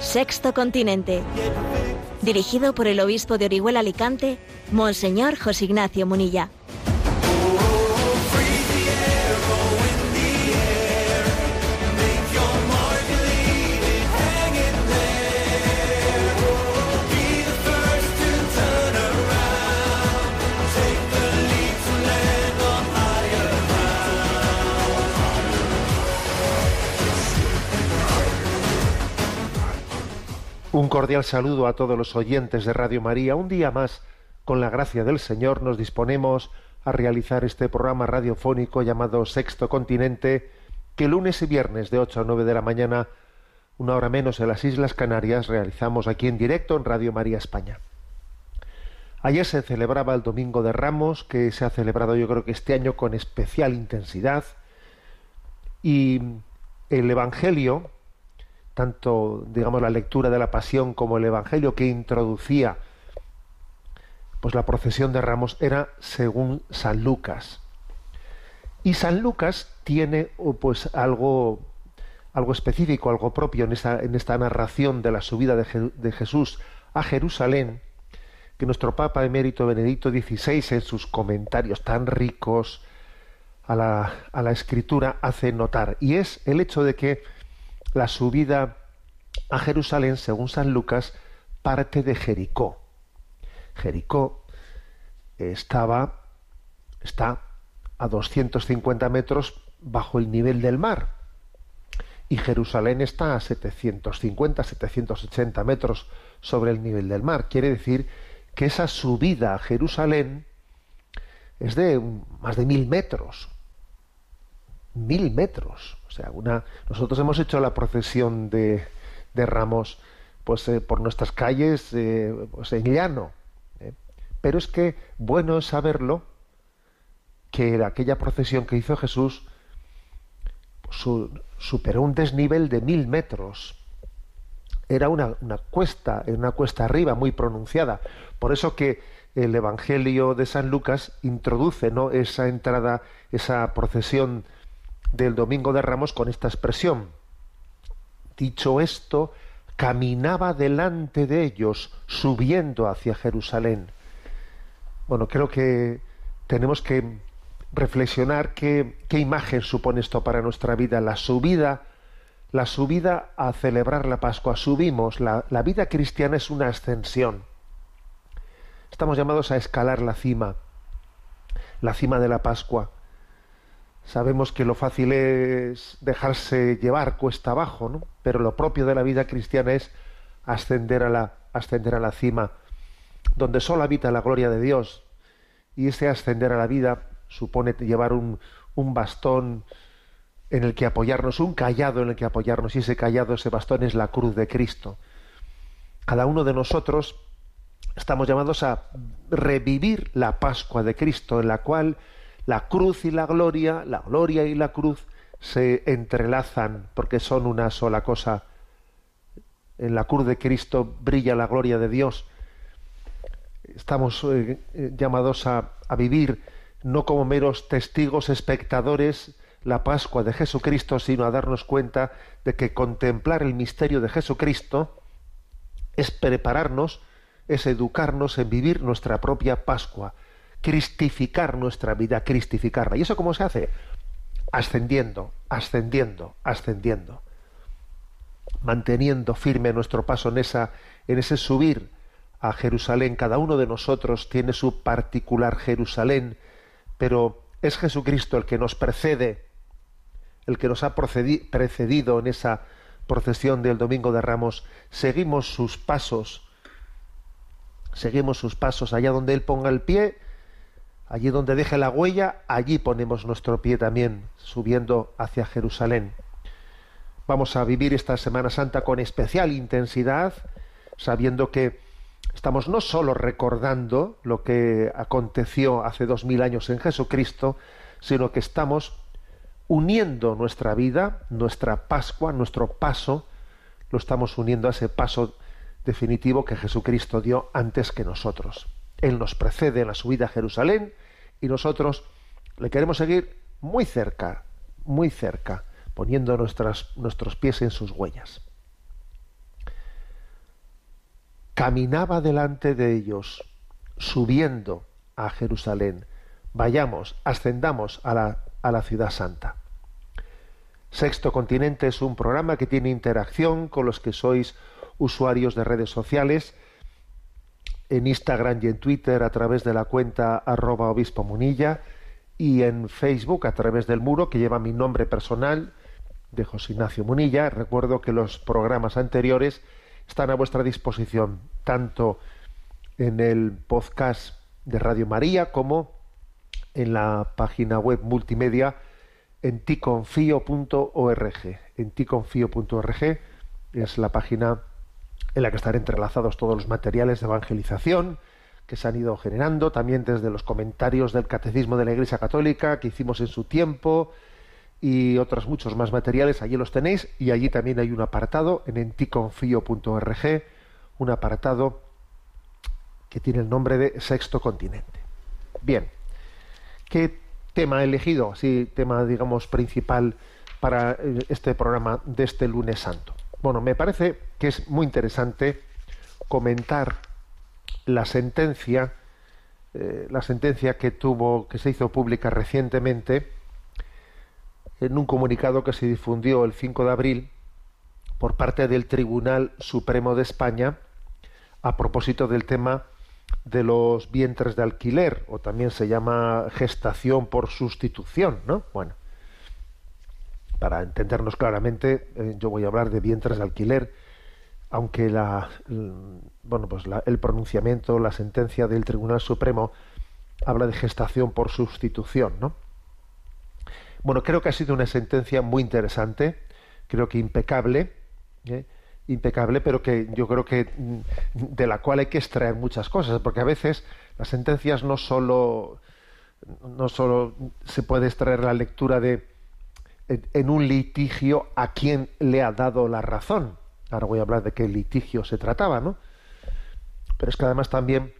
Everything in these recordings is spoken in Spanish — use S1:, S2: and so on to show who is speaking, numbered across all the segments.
S1: Sexto Continente. Dirigido por el obispo de Orihuela Alicante, Monseñor José Ignacio Munilla.
S2: Un cordial saludo a todos los oyentes de Radio María. Un día más, con la gracia del Señor, nos disponemos a realizar este programa radiofónico llamado Sexto Continente, que lunes y viernes de 8 a 9 de la mañana, una hora menos en las Islas Canarias, realizamos aquí en directo en Radio María España. Ayer se celebraba el Domingo de Ramos, que se ha celebrado yo creo que este año con especial intensidad, y el Evangelio, tanto digamos la lectura de la pasión como el evangelio que introducía pues la procesión de ramos era según San Lucas. Y San Lucas tiene pues algo algo específico algo propio en esta, en esta narración de la subida de, de Jesús a Jerusalén que nuestro Papa emérito Benedicto XVI en sus comentarios tan ricos a la, a la escritura hace notar. Y es el hecho de que la subida a Jerusalén, según San Lucas, parte de Jericó. Jericó estaba, está a 250 metros bajo el nivel del mar y Jerusalén está a 750, 780 metros sobre el nivel del mar. Quiere decir que esa subida a Jerusalén es de más de mil metros mil metros. O sea, nosotros hemos hecho la procesión de, de Ramos pues, eh, por nuestras calles eh, pues, en llano. ¿eh? Pero es que bueno es saberlo que aquella procesión que hizo Jesús superó un desnivel de mil metros. Era una, una cuesta, una cuesta arriba muy pronunciada. Por eso que el Evangelio de San Lucas introduce ¿no? esa entrada, esa procesión del Domingo de Ramos con esta expresión. Dicho esto, caminaba delante de ellos, subiendo hacia Jerusalén. Bueno, creo que tenemos que reflexionar qué, qué imagen supone esto para nuestra vida, la subida, la subida a celebrar la Pascua. Subimos, la, la vida cristiana es una ascensión. Estamos llamados a escalar la cima, la cima de la Pascua Sabemos que lo fácil es dejarse llevar cuesta abajo, ¿no? Pero lo propio de la vida cristiana es ascender a la, ascender a la cima, donde solo habita la gloria de Dios. Y ese ascender a la vida supone llevar un, un bastón en el que apoyarnos, un callado en el que apoyarnos, y ese callado, ese bastón es la cruz de Cristo. Cada uno de nosotros estamos llamados a revivir la Pascua de Cristo, en la cual la cruz y la gloria, la gloria y la cruz se entrelazan porque son una sola cosa. En la cruz de Cristo brilla la gloria de Dios. Estamos eh, eh, llamados a, a vivir no como meros testigos, espectadores, la Pascua de Jesucristo, sino a darnos cuenta de que contemplar el misterio de Jesucristo es prepararnos, es educarnos en vivir nuestra propia Pascua, cristificar nuestra vida, cristificarla. ¿Y eso cómo se hace? Ascendiendo, ascendiendo, ascendiendo. Manteniendo firme nuestro paso en, esa, en ese subir a Jerusalén. Cada uno de nosotros tiene su particular Jerusalén, pero es Jesucristo el que nos precede, el que nos ha precedido en esa procesión del Domingo de Ramos. Seguimos sus pasos, seguimos sus pasos allá donde Él ponga el pie, Allí donde deje la huella, allí ponemos nuestro pie también, subiendo hacia Jerusalén. Vamos a vivir esta Semana Santa con especial intensidad, sabiendo que estamos no solo recordando lo que aconteció hace dos mil años en Jesucristo, sino que estamos uniendo nuestra vida, nuestra Pascua, nuestro paso, lo estamos uniendo a ese paso definitivo que Jesucristo dio antes que nosotros. Él nos precede en la subida a Jerusalén y nosotros le queremos seguir muy cerca, muy cerca, poniendo nuestros pies en sus huellas. caminaba delante de ellos, subiendo a Jerusalén. Vayamos, ascendamos a la, a la ciudad santa. Sexto Continente es un programa que tiene interacción con los que sois usuarios de redes sociales, en Instagram y en Twitter a través de la cuenta arroba obispo munilla y en Facebook a través del muro que lleva mi nombre personal de José Ignacio Munilla. Recuerdo que los programas anteriores están a vuestra disposición tanto en el podcast de Radio María como en la página web multimedia en ticonfio.org. En ticonfio.org es la página en la que están entrelazados todos los materiales de evangelización que se han ido generando, también desde los comentarios del Catecismo de la Iglesia Católica que hicimos en su tiempo y otros muchos más materiales, allí los tenéis y allí también hay un apartado en enticonfio.org, un apartado que tiene el nombre de Sexto Continente. Bien, ¿qué tema he elegido? Sí, tema, digamos, principal para eh, este programa de este lunes santo. Bueno, me parece que es muy interesante comentar la sentencia, eh, la sentencia que tuvo, que se hizo pública recientemente en un comunicado que se difundió el 5 de abril por parte del Tribunal Supremo de España a propósito del tema de los vientres de alquiler, o también se llama gestación por sustitución, ¿no? Bueno, para entendernos claramente, eh, yo voy a hablar de vientres de alquiler, aunque la, bueno, pues el pronunciamiento, la sentencia del Tribunal Supremo habla de gestación por sustitución, ¿no? Bueno, creo que ha sido una sentencia muy interesante, creo que impecable, ¿eh? impecable, pero que yo creo que mm, de la cual hay que extraer muchas cosas, porque a veces las sentencias no solo no solo se puede extraer la lectura de en un litigio a quién le ha dado la razón. Ahora voy a hablar de qué litigio se trataba, ¿no? Pero es que además también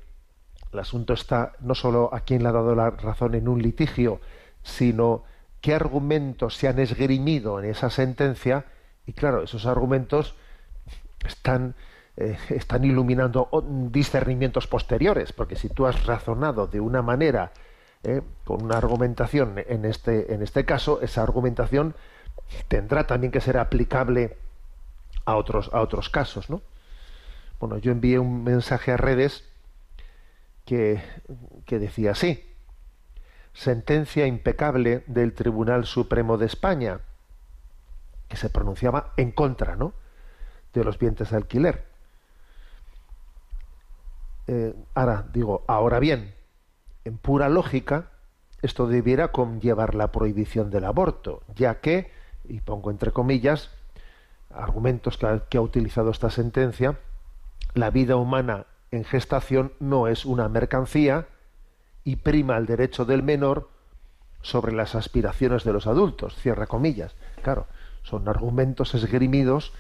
S2: el asunto está no solo a quién le ha dado la razón en un litigio, sino qué argumentos se han esgrimido en esa sentencia y claro, esos argumentos están, eh, están iluminando discernimientos posteriores, porque si tú has razonado de una manera ¿eh? con una argumentación en este, en este caso, esa argumentación tendrá también que ser aplicable a otros, a otros casos, ¿no? Bueno, yo envié un mensaje a redes que, que decía así, sentencia impecable del Tribunal Supremo de España, que se pronunciaba en contra, ¿no? de los bienes de alquiler. Eh, ahora digo, ahora bien, en pura lógica, esto debiera conllevar la prohibición del aborto, ya que, y pongo entre comillas, argumentos que ha, utilizado esta sentencia, la vida humana en gestación no es una mercancía y prima el derecho del menor sobre las aspiraciones de los adultos, cierra comillas. Claro, son argumentos esgrimidos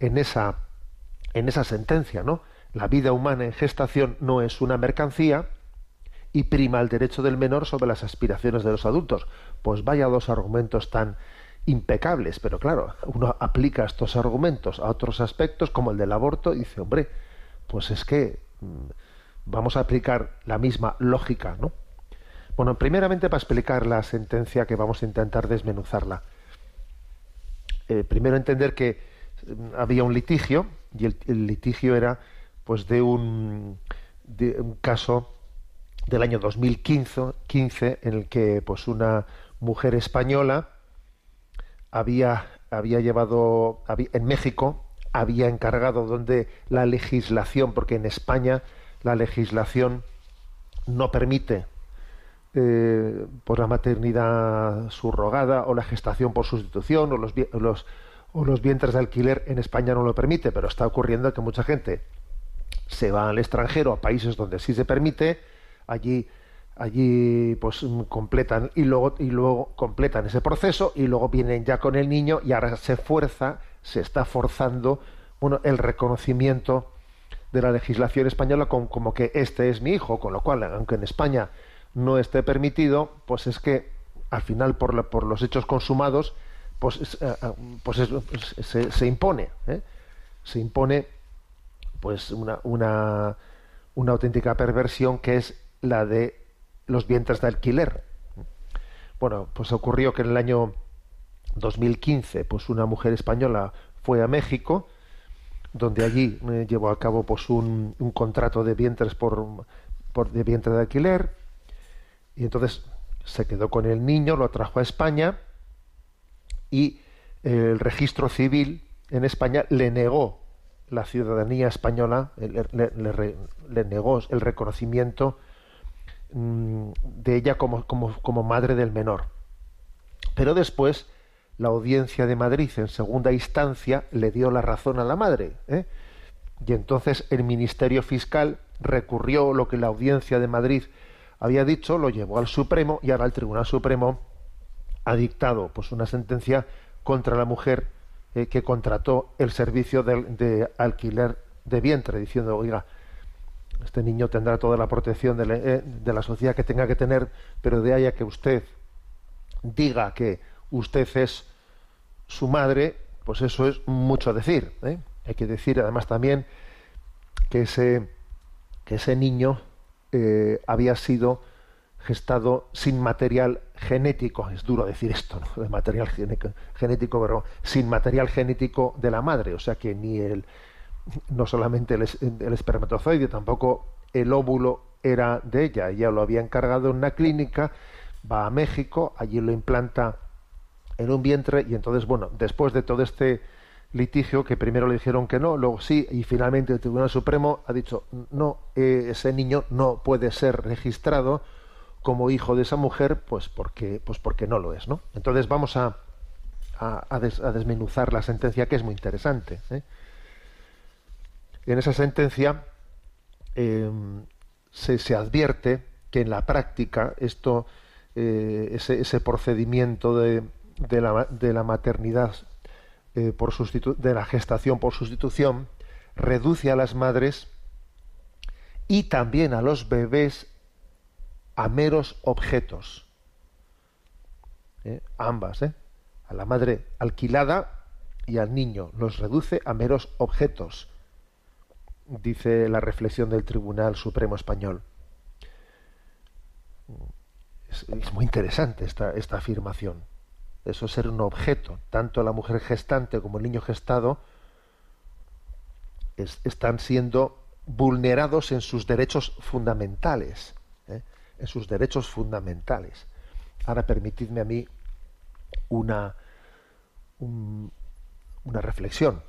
S2: en esa en esa sentencia, ¿no? La vida humana en gestación no es una mercancía y prima el derecho del menor sobre las aspiraciones de los adultos. Pues vaya dos argumentos tan impecables, pero claro, uno aplica estos argumentos a otros aspectos como el del aborto y dice, hombre, pues es que mm, vamos a aplicar la misma lógica, ¿no? Bueno, primeramente para explicar la sentencia que vamos a intentar desmenuzarla. Eh, primero entender que mm, había un litigio y el, el, litigio era pues de un, de un caso del año 2015 15, en el que pues una mujer española había, había llevado en México había encargado donde la legislación porque en España la legislación no permite eh, por la maternidad subrogada o la gestación por sustitución o los, los, o los vientres de alquiler en España no lo permite, pero está ocurriendo que mucha gente se va al extranjero, a países donde sí se permite, allí allí pues completan y luego y luego completan ese proceso y luego vienen ya con el niño y ahora se fuerza se está forzando bueno el reconocimiento de la legislación española con, como que este es mi hijo con lo cual aunque en España no esté permitido pues es que al final por, por los hechos consumados pues eh, eh, pues, se, se, impone ¿eh? se impone pues una, una, una auténtica perversión que es la de los vientres de alquiler. Bueno, pues ocurrió que en el año 2015, pues una mujer española fue a México, donde allí eh, llevó a cabo pues un, contrato de vientres por, por, de vientre de alquiler, y entonces se quedó con el niño, lo trajo a España y el registro civil en España le negó la ciudadanía española, le, negó el reconocimiento mm, de ella como, como, como, madre del menor. Pero después la audiencia de Madrid en segunda instancia le dio la razón a la madre. ¿eh? Y entonces el Ministerio Fiscal recurrió lo que la audiencia de Madrid había dicho, lo llevó al Supremo y ahora el Tribunal Supremo ha dictado pues una sentencia contra la mujer eh, que contrató el servicio de, alquiler de vientre, diciendo, oiga, este niño tendrá toda la protección de la, eh, de la sociedad que tenga que tener, pero de ahí a que usted diga que usted es su madre, pues eso es mucho decir. ¿eh? Hay que decir además también que ese, que ese niño eh, había sido gestado sin material genético, es duro decir esto, ¿no? de material genético, pero sin material genético de la madre, o sea que ni el, no solamente el, el espermatozoide, tampoco el óvulo era de ella, ella lo había encargado en una clínica, va a México, allí lo implanta en un vientre y entonces, bueno, después de todo este litigio, que primero le dijeron que no, luego sí, y finalmente el Tribunal Supremo ha dicho, no, eh, ese niño no puede ser registrado como hijo de esa mujer, pues porque, pues porque no lo es, ¿no? Entonces vamos a, a, desmenuzar la sentencia, que es muy interesante. ¿eh? En esa sentencia em, se, advierte que en la práctica esto, eh, ese, procedimiento de, de la, de la maternidad eh, por de la gestación por sustitución reduce a las madres y también a los bebés a meros objetos. ¿Eh? Ambas, ¿eh? a la madre alquilada y al niño los reduce a meros objetos, dice la reflexión del Tribunal Supremo Español. Es, muy interesante esta, esta afirmación eso ser un objeto. Tanto la mujer gestante como el niño gestado están siendo vulnerados en sus derechos fundamentales. ¿eh? En sus derechos fundamentales. Ahora permitidme a mí una, una reflexión.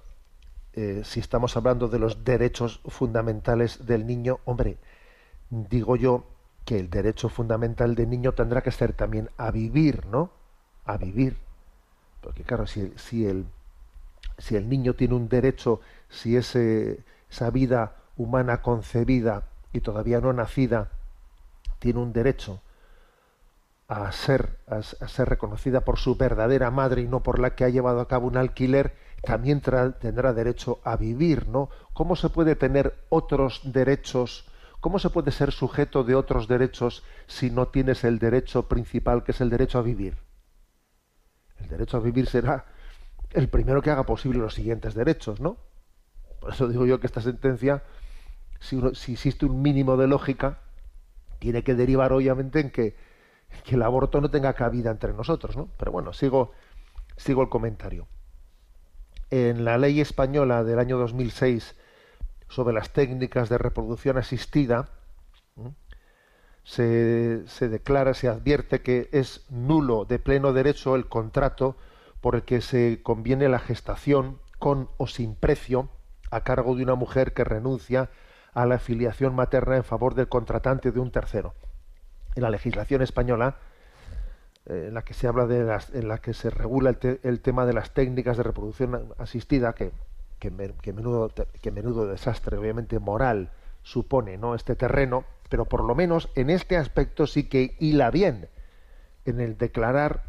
S2: Eh, si estamos hablando de los derechos fundamentales del niño, hombre, digo yo que el derecho fundamental del niño tendrá que ser también a vivir, ¿no? a vivir. Porque claro, si, si, el, si el niño tiene un derecho, si ese, esa vida humana concebida y todavía no nacida tiene un derecho a ser, a, ser reconocida por su verdadera madre y no por la que ha llevado a cabo un alquiler, también tendrá derecho a vivir, ¿no? ¿Cómo se puede tener otros derechos? ¿Cómo se puede ser sujeto de otros derechos si no tienes el derecho principal, que es el derecho a vivir? el derecho a vivir será el primero que haga posible los siguientes derechos, ¿no? Por eso digo yo que esta sentencia, si, existe un mínimo de lógica, tiene que derivar obviamente en que, el aborto no tenga cabida entre nosotros, ¿no? Pero bueno, sigo, sigo el comentario. En la ley española del año 2006 sobre las técnicas de reproducción asistida, se, declara, se advierte que es nulo de pleno derecho el contrato por el que se conviene la gestación con o sin precio a cargo de una mujer que renuncia a la afiliación materna en favor del contratante de un tercero. En la legislación española, en la que se habla de las, en la que se regula el, tema de las técnicas de reproducción asistida, que, que, menudo, que menudo desastre, obviamente moral, supone no este terreno, pero por lo menos en este aspecto sí que hila bien en el declarar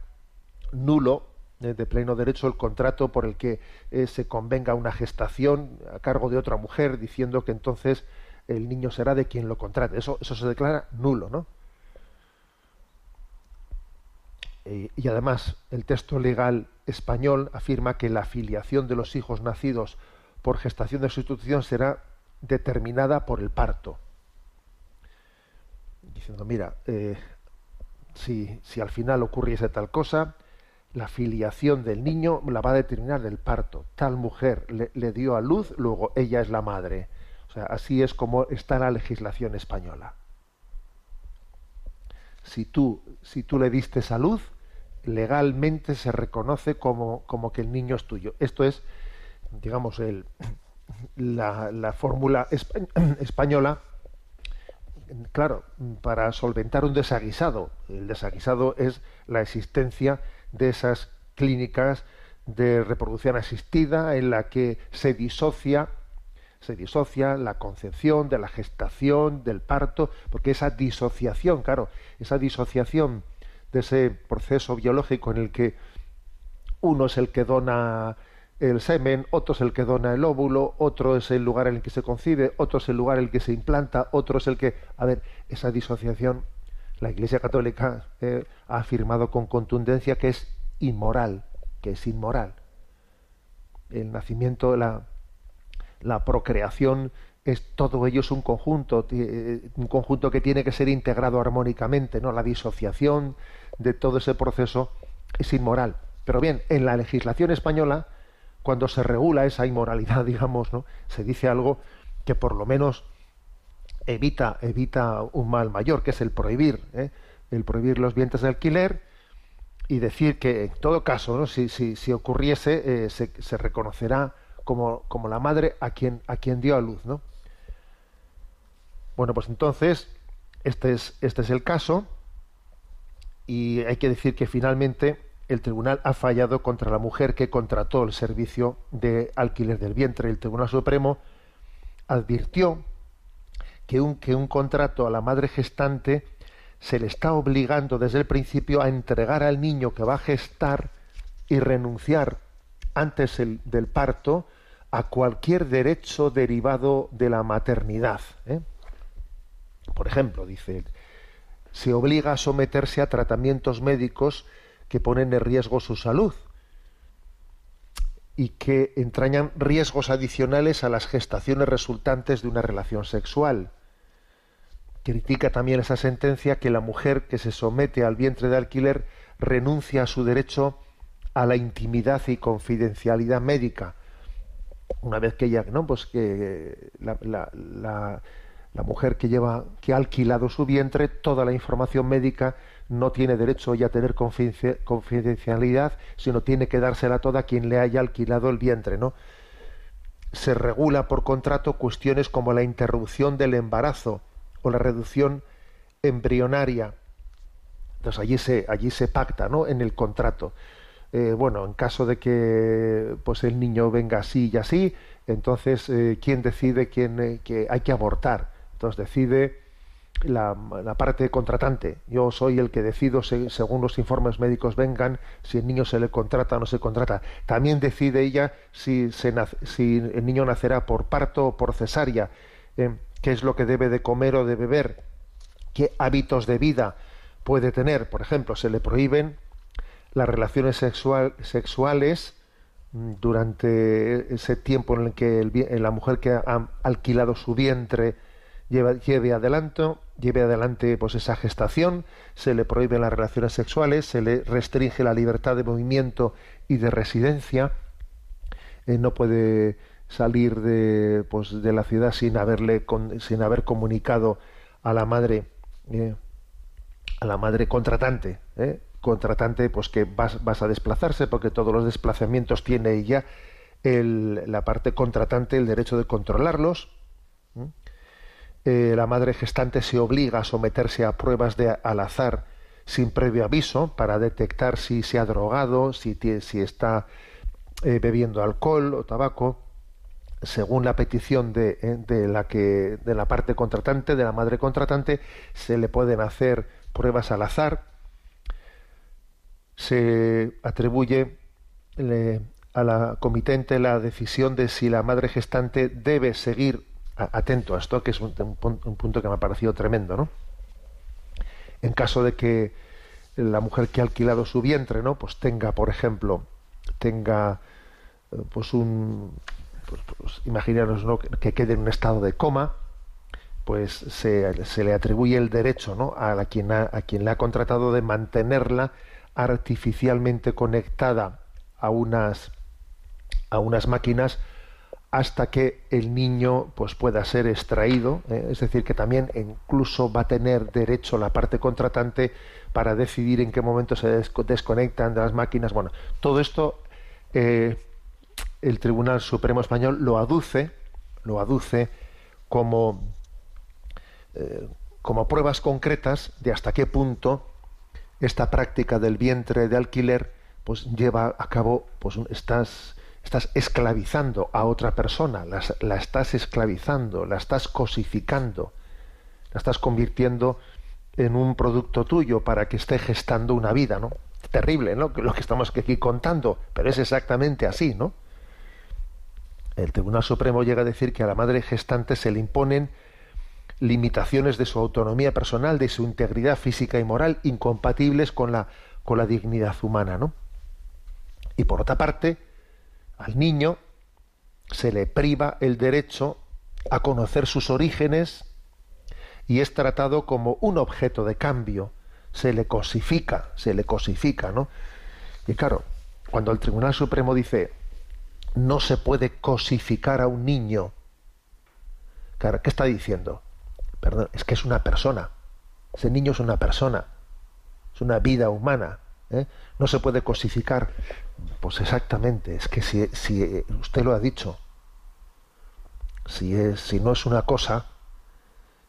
S2: nulo eh, de pleno derecho el contrato por el que eh, se convenga una gestación a cargo de otra mujer diciendo que entonces el niño será de quien lo contrate. Eso, eso se declara nulo, ¿no? Eh, y además el texto legal español afirma que la filiación de los hijos nacidos por gestación de sustitución será determinada por el parto. Diciendo, mira, eh, si, si al final ocurriese tal cosa, la filiación del niño la va a determinar el parto. Tal mujer le, dio a luz, luego ella es la madre. O sea, así es como está la legislación española. Si tú, si tú le diste salud, legalmente se reconoce como, como que el niño es tuyo. Esto es, digamos, el, la, la fórmula española claro, para solventar un desaguisado. El desaguisado es la existencia de esas clínicas de reproducción asistida en la que se disocia se disocia la concepción de la gestación, del parto, porque esa disociación, claro, esa disociación de ese proceso biológico en el que uno es el que dona el semen, otro es el que dona el óvulo, otro es el lugar en el que se concibe, otro es el lugar en el que se implanta, otro es el que... A ver, esa disociación la Iglesia Católica eh, ha afirmado con contundencia que es inmoral, que es inmoral. El nacimiento, la, la procreación, es todo ello es un conjunto, eh, un conjunto que tiene que ser integrado armónicamente, ¿no? La disociación de todo ese proceso es inmoral. Pero bien, en la legislación española, cuando se regula esa inmoralidad, digamos, ¿no? Se dice algo que por lo menos evita, evita un mal mayor, que es el prohibir, ¿eh? el prohibir los vientres de alquiler y decir que en todo caso, ¿no? si, si, si, ocurriese, eh, se, se, reconocerá como, como, la madre a quien, a quien dio a luz. ¿no? Bueno, pues entonces, este es, este es el caso y hay que decir que finalmente el tribunal ha fallado contra la mujer que contrató el servicio de alquiler del vientre. El Tribunal Supremo advirtió que un, que un contrato a la madre gestante se le está obligando desde el principio a entregar al niño que va a gestar y renunciar antes del parto a cualquier derecho derivado de la maternidad. ¿eh? Por ejemplo, dice, se obliga a someterse a tratamientos médicos que ponen en riesgo su salud y que entrañan riesgos adicionales a las gestaciones resultantes de una relación sexual critica también esa sentencia que la mujer que se somete al vientre de alquiler renuncia a su derecho a la intimidad y confidencialidad médica. Una vez que ella, ¿no? Pues que la, la, la, mujer que lleva, que ha alquilado su vientre, toda la información médica no tiene derecho ya a tener confidencialidad, sino tiene que dársela toda a quien le haya alquilado el vientre, ¿no? Se regula por contrato cuestiones como la interrupción del embarazo, o la reducción embrionaria. Entonces allí se, allí se pacta, ¿no? En el contrato. Eh, bueno, en caso de que pues el niño venga así y así, entonces eh, quién decide quién eh, que hay que abortar. Entonces decide la, parte contratante. Yo soy el que decido según los informes médicos vengan si el niño se le contrata o no se contrata. También decide ella si, el niño nacerá por parto o por cesárea qué es lo que debe de comer o de beber, qué hábitos de vida puede tener. Por ejemplo, se le prohíben las relaciones sexuales mm, durante ese tiempo en el que la mujer que ha alquilado su vientre lleve, lleve adelante, lleve adelante pues esa gestación, se le prohíben las relaciones sexuales, se le restringe la libertad de movimiento y de residencia, eh, no puede salir de, pues, de la ciudad sin haberle sin haber comunicado a la madre eh, a la madre contratante eh, contratante pues que vas, vas, a desplazarse porque todos los desplazamientos tiene ella el, la parte contratante el derecho de controlarlos eh, la madre gestante se obliga a someterse a pruebas de al azar sin previo aviso para detectar si se ha drogado si, si está bebiendo alcohol o tabaco según la petición de, eh, de, la que de la parte contratante, de la madre contratante, se le pueden hacer pruebas al azar. Se atribuye a la comitente la decisión de si la madre gestante debe seguir atento a esto, que es un, un, punto que me ha parecido tremendo, ¿no? En caso de que la mujer que ha alquilado su vientre, ¿no? Pues tenga, por ejemplo, tenga eh, pues un pues, pues imaginaros ¿no? que quede en un estado de coma, pues se, le atribuye el derecho ¿no? a, la quien a quien le ha contratado de mantenerla artificialmente conectada a unas a unas máquinas hasta que el niño pues pueda ser extraído, ¿eh? es decir, que también incluso va a tener derecho la parte contratante para decidir en qué momento se desconectan de las máquinas. Bueno, todo esto eh, el Tribunal Supremo Español lo aduce, lo aduce como, eh, como pruebas concretas de hasta qué punto esta práctica del vientre de alquiler pues lleva a cabo pues estas estás esclavizando a otra persona, la, estás esclavizando, la estás cosificando, la estás convirtiendo en un producto tuyo para que esté gestando una vida, ¿no? Terrible, ¿no? Lo que estamos aquí contando, pero es exactamente así, ¿no? El Tribunal Supremo llega a decir que a la madre gestante se le imponen limitaciones de su autonomía personal, de su integridad física y moral, incompatibles con la, con la dignidad humana, ¿no? Y por otra parte, al niño se le priva el derecho a conocer sus orígenes y es tratado como un objeto de cambio, se le cosifica, se le cosifica, ¿no? Y claro, cuando el Tribunal Supremo dice no se puede cosificar a un niño, claro, ¿qué está diciendo? Perdón, es que es una persona. Ese niño es una persona, es una vida humana. ¿eh? No se puede cosificar. Pues exactamente, es que si, si usted lo ha dicho, si, es, si no es una cosa,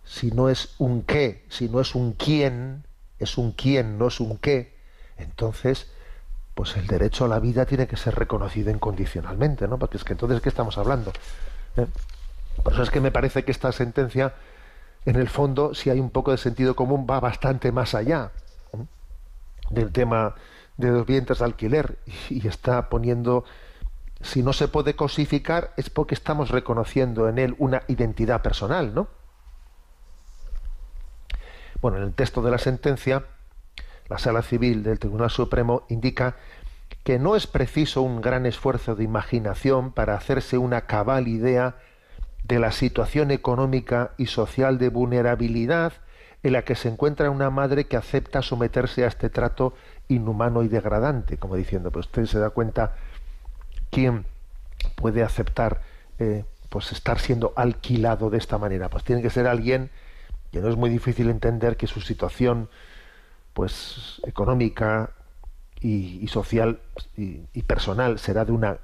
S2: si no es un qué, si no es un quién, es un quién, no es un qué, entonces, pues el derecho a la vida tiene que ser reconocido incondicionalmente, ¿no? Porque es que entonces, ¿qué estamos hablando? ¿Eh? Por eso es que me parece que esta sentencia, en el fondo, si hay un poco de sentido común, va bastante más allá del tema de los vientres de alquiler y está poniendo si no se puede cosificar es porque estamos reconociendo en él una identidad personal, ¿no? Bueno, en el texto de la sentencia, la Sala Civil del Tribunal Supremo indica que no es preciso un gran esfuerzo de imaginación para hacerse una cabal idea de la situación económica y social de vulnerabilidad en la que se encuentra una madre que acepta someterse a este trato inhumano y degradante, como diciendo, pues usted se da cuenta quién puede aceptar eh, pues estar siendo alquilado de esta manera. Pues tiene que ser alguien que no es muy difícil entender que su situación pues económica y, social y, y, personal será de una,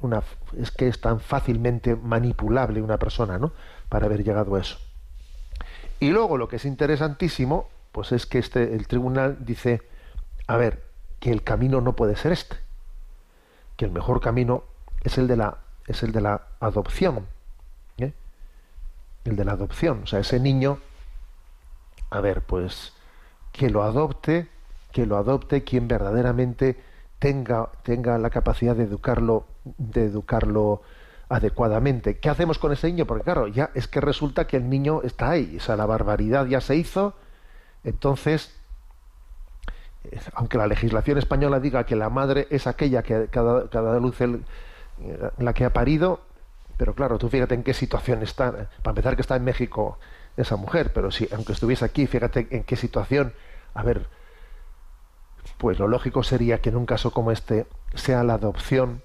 S2: una es que es tan fácilmente manipulable una persona, ¿no? Para haber llegado a eso. Y luego lo que es interesantísimo, pues es que este, el tribunal dice, a ver, que el camino no puede ser este, que el mejor camino es el de la, es el de la adopción, ¿eh? el de la adopción, o sea, ese niño, a ver, pues que lo adopte, que lo adopte quien verdaderamente tenga, tenga la capacidad de educarlo, de educarlo adecuadamente. ¿Qué hacemos con ese niño? Porque claro, ya es que resulta que el niño está ahí, o sea, la barbaridad ya se hizo, entonces, aunque la legislación española diga que la madre es aquella que cada, cada luz el, la que ha parido, pero claro, tú fíjate en qué situación está, para empezar que está en México esa mujer, pero si aunque estuviese aquí, fíjate en qué situación, a ver, pues lo lógico sería que en un caso como este sea la adopción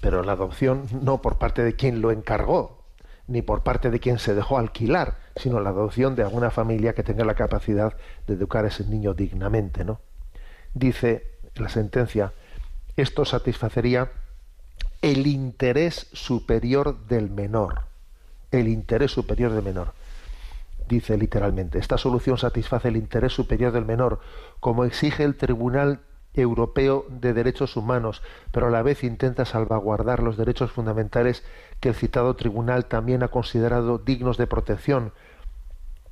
S2: pero la adopción no por parte de quien lo encargó, ni por parte de quien se dejó alquilar, sino la adopción de alguna familia que tenga la capacidad de educar a ese niño dignamente, ¿no? Dice la sentencia, esto satisfacería el interés superior del menor, el interés superior del menor. Dice literalmente, esta solución satisface el interés superior del menor, como exige el Tribunal europeo de derechos humanos, pero a la vez intenta salvaguardar los derechos fundamentales que el citado tribunal también ha considerado dignos de protección,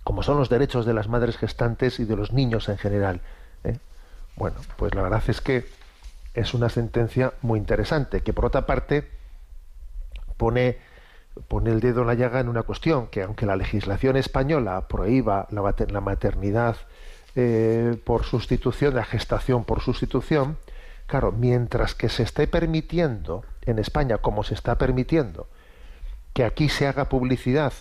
S2: como son los derechos de las madres gestantes y de los niños en general. ¿eh? Bueno, pues la verdad es que es una sentencia muy interesante, que por otra parte pone, pone el dedo en la llaga en una cuestión, que aunque la legislación española prohíba la maternidad eh, por sustitución, la gestación por sustitución, Claro, mientras que se esté permitiendo en España, como se está permitiendo, que aquí se haga publicidad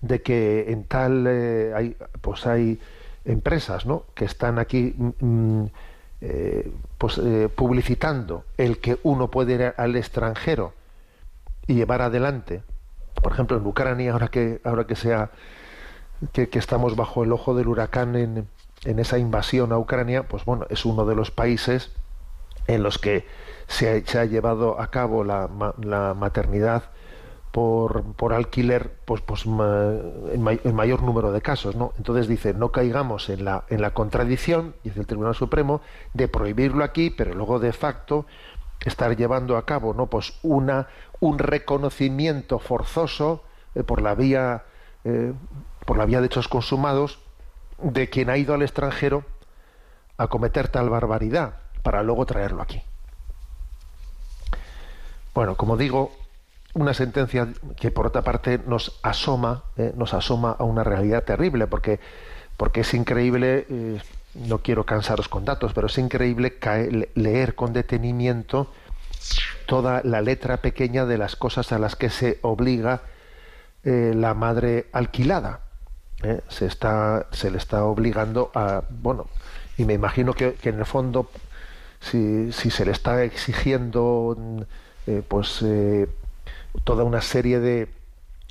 S2: de que en tal eh, hay, pues hay empresas ¿no? que están aquí mm, mm, eh, pues, eh, publicitando el que uno puede ir al extranjero y llevar adelante por ejemplo en Ucrania ahora que ahora que sea que, estamos bajo el ojo del huracán en, en, esa invasión a Ucrania pues bueno es uno de los países en los que se ha, se ha llevado a cabo la, la maternidad por, por alquiler pues, pues en, mayor número de casos. ¿no? Entonces dice, no caigamos en la, en la contradicción, dice el Tribunal Supremo, de prohibirlo aquí, pero luego de facto estar llevando a cabo ¿no? pues una, un reconocimiento forzoso eh, por la vía eh, por la vía de hechos consumados de quien ha ido al extranjero a cometer tal barbaridad para luego traerlo aquí. Bueno, como digo, una sentencia que por otra parte nos asoma, eh, nos asoma a una realidad terrible, porque, porque es increíble, eh, no quiero cansaros con datos, pero es increíble leer con detenimiento toda la letra pequeña de las cosas a las que se obliga eh, la madre alquilada. Se, está, se le está obligando a, bueno, y me imagino que, que en el fondo, si, si, se le está exigiendo, pues toda una serie de,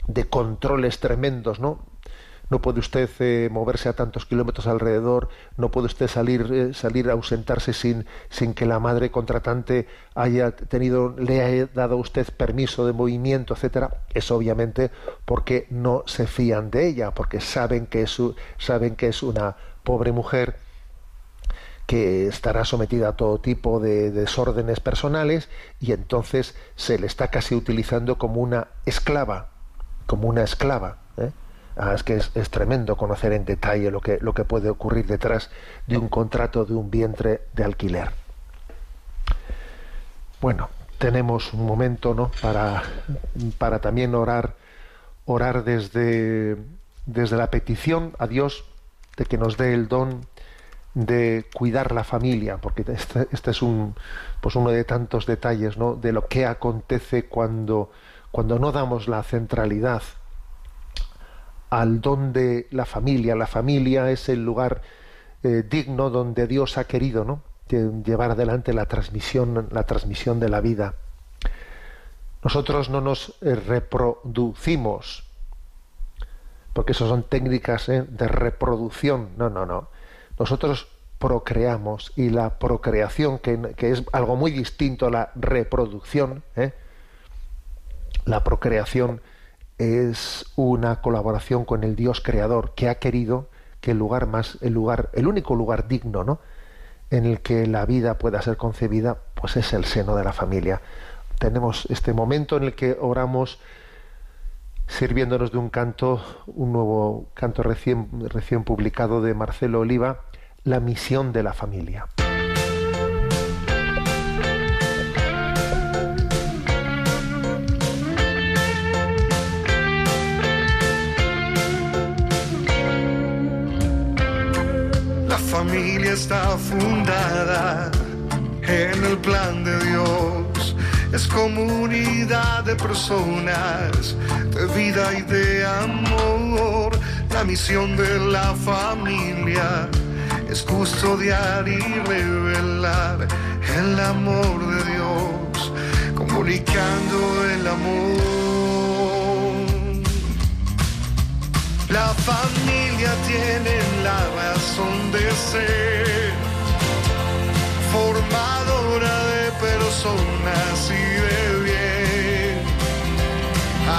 S2: de controles tremendos, ¿no? no puede usted eh, moverse a tantos kilómetros alrededor, no puede usted salir, eh, salir a ausentarse sin, sin que la madre contratante haya tenido, le haya dado a usted permiso de movimiento, etcétera, es obviamente porque no se fían de ella, porque saben que es, saben que es una pobre mujer que estará sometida a todo tipo de desórdenes personales y entonces se le está casi utilizando como una esclava, como una esclava. ¿eh? Ah, es que es, tremendo conocer en detalle lo que, lo que puede ocurrir detrás de un contrato de un vientre de alquiler. Bueno, tenemos un momento ¿no? para, para también orar, orar desde, desde la petición a Dios de que nos dé el don de cuidar la familia, porque este, este, es un, pues uno de tantos detalles ¿no? de lo que acontece cuando, cuando no damos la centralidad al don de la familia. La familia es el lugar eh, digno donde Dios ha querido ¿no? llevar adelante la transmisión, la transmisión de la vida. Nosotros no nos eh, reproducimos, porque eso son técnicas ¿eh? de reproducción. No, no, no nosotros procreamos y la procreación, que, es algo muy distinto a la reproducción, ¿eh? la procreación es una colaboración con el Dios creador que ha querido que el lugar más, el lugar, el único lugar digno, ¿no? en el que la vida pueda ser concebida, pues es el seno de la familia. Tenemos este momento en el que oramos sirviéndonos de un canto, un nuevo canto recién, recién publicado de Marcelo Oliva, La misión de la familia.
S3: La familia está fundada en el plan de Dios es comunidad de personas de vida y de amor. La misión de la familia es custodiar y revelar el amor de Dios, comunicando el amor. La familia tiene la razón de ser, formadora de personas y de bien,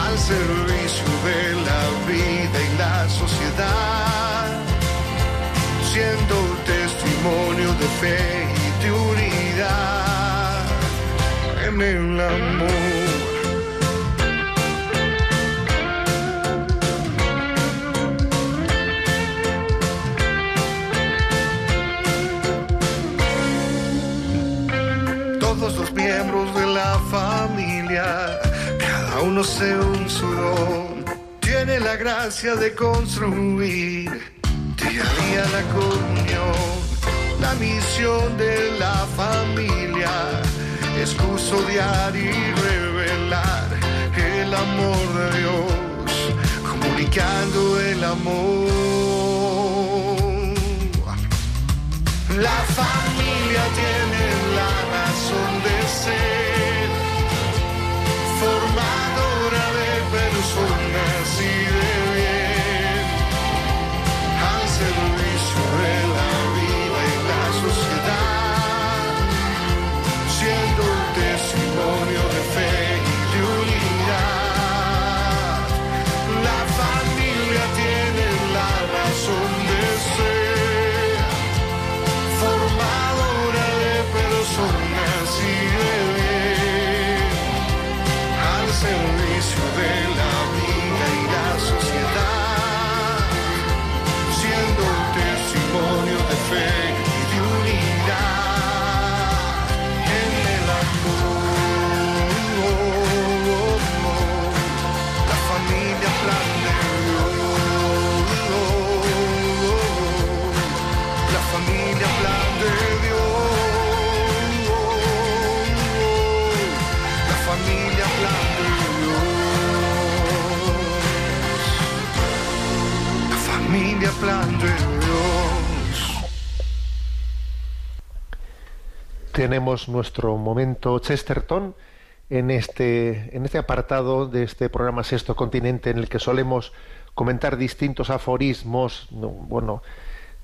S3: al servicio de la vida y la sociedad, siendo testimonio de fe y de unidad en el amor. miembros de la familia, cada uno según su don, tiene la gracia de construir la comunión. La misión de la familia es custodiar y revelar el amor de Dios, comunicando el amor. La familia tiene la razón de ser, formadora de personas y de
S2: tenemos nuestro momento Chesterton en este, en este apartado de este programa Sexto Continente en el que solemos comentar distintos aforismos, no, bueno,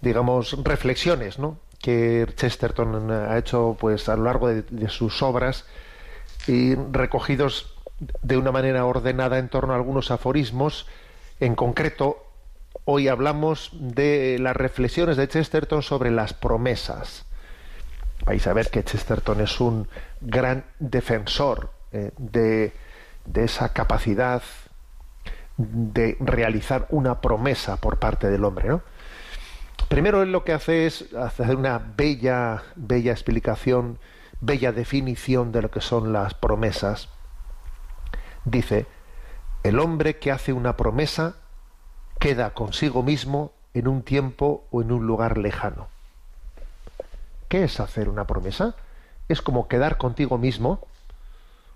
S2: digamos, reflexiones, ¿no? que Chesterton ha hecho pues a lo largo de sus obras y recogidos de una manera ordenada en torno a algunos aforismos. En concreto, hoy hablamos de las reflexiones de Chesterton sobre las promesas vais a ver que Chesterton es un gran defensor eh, de, de, esa capacidad de realizar una promesa por parte del hombre. ¿no? Primero él lo que hace es hacer una bella, bella explicación, bella definición de lo que son las promesas. Dice, el hombre que hace una promesa queda consigo mismo en un tiempo o en un lugar lejano. ¿Qué es hacer una promesa? Es como quedar contigo mismo.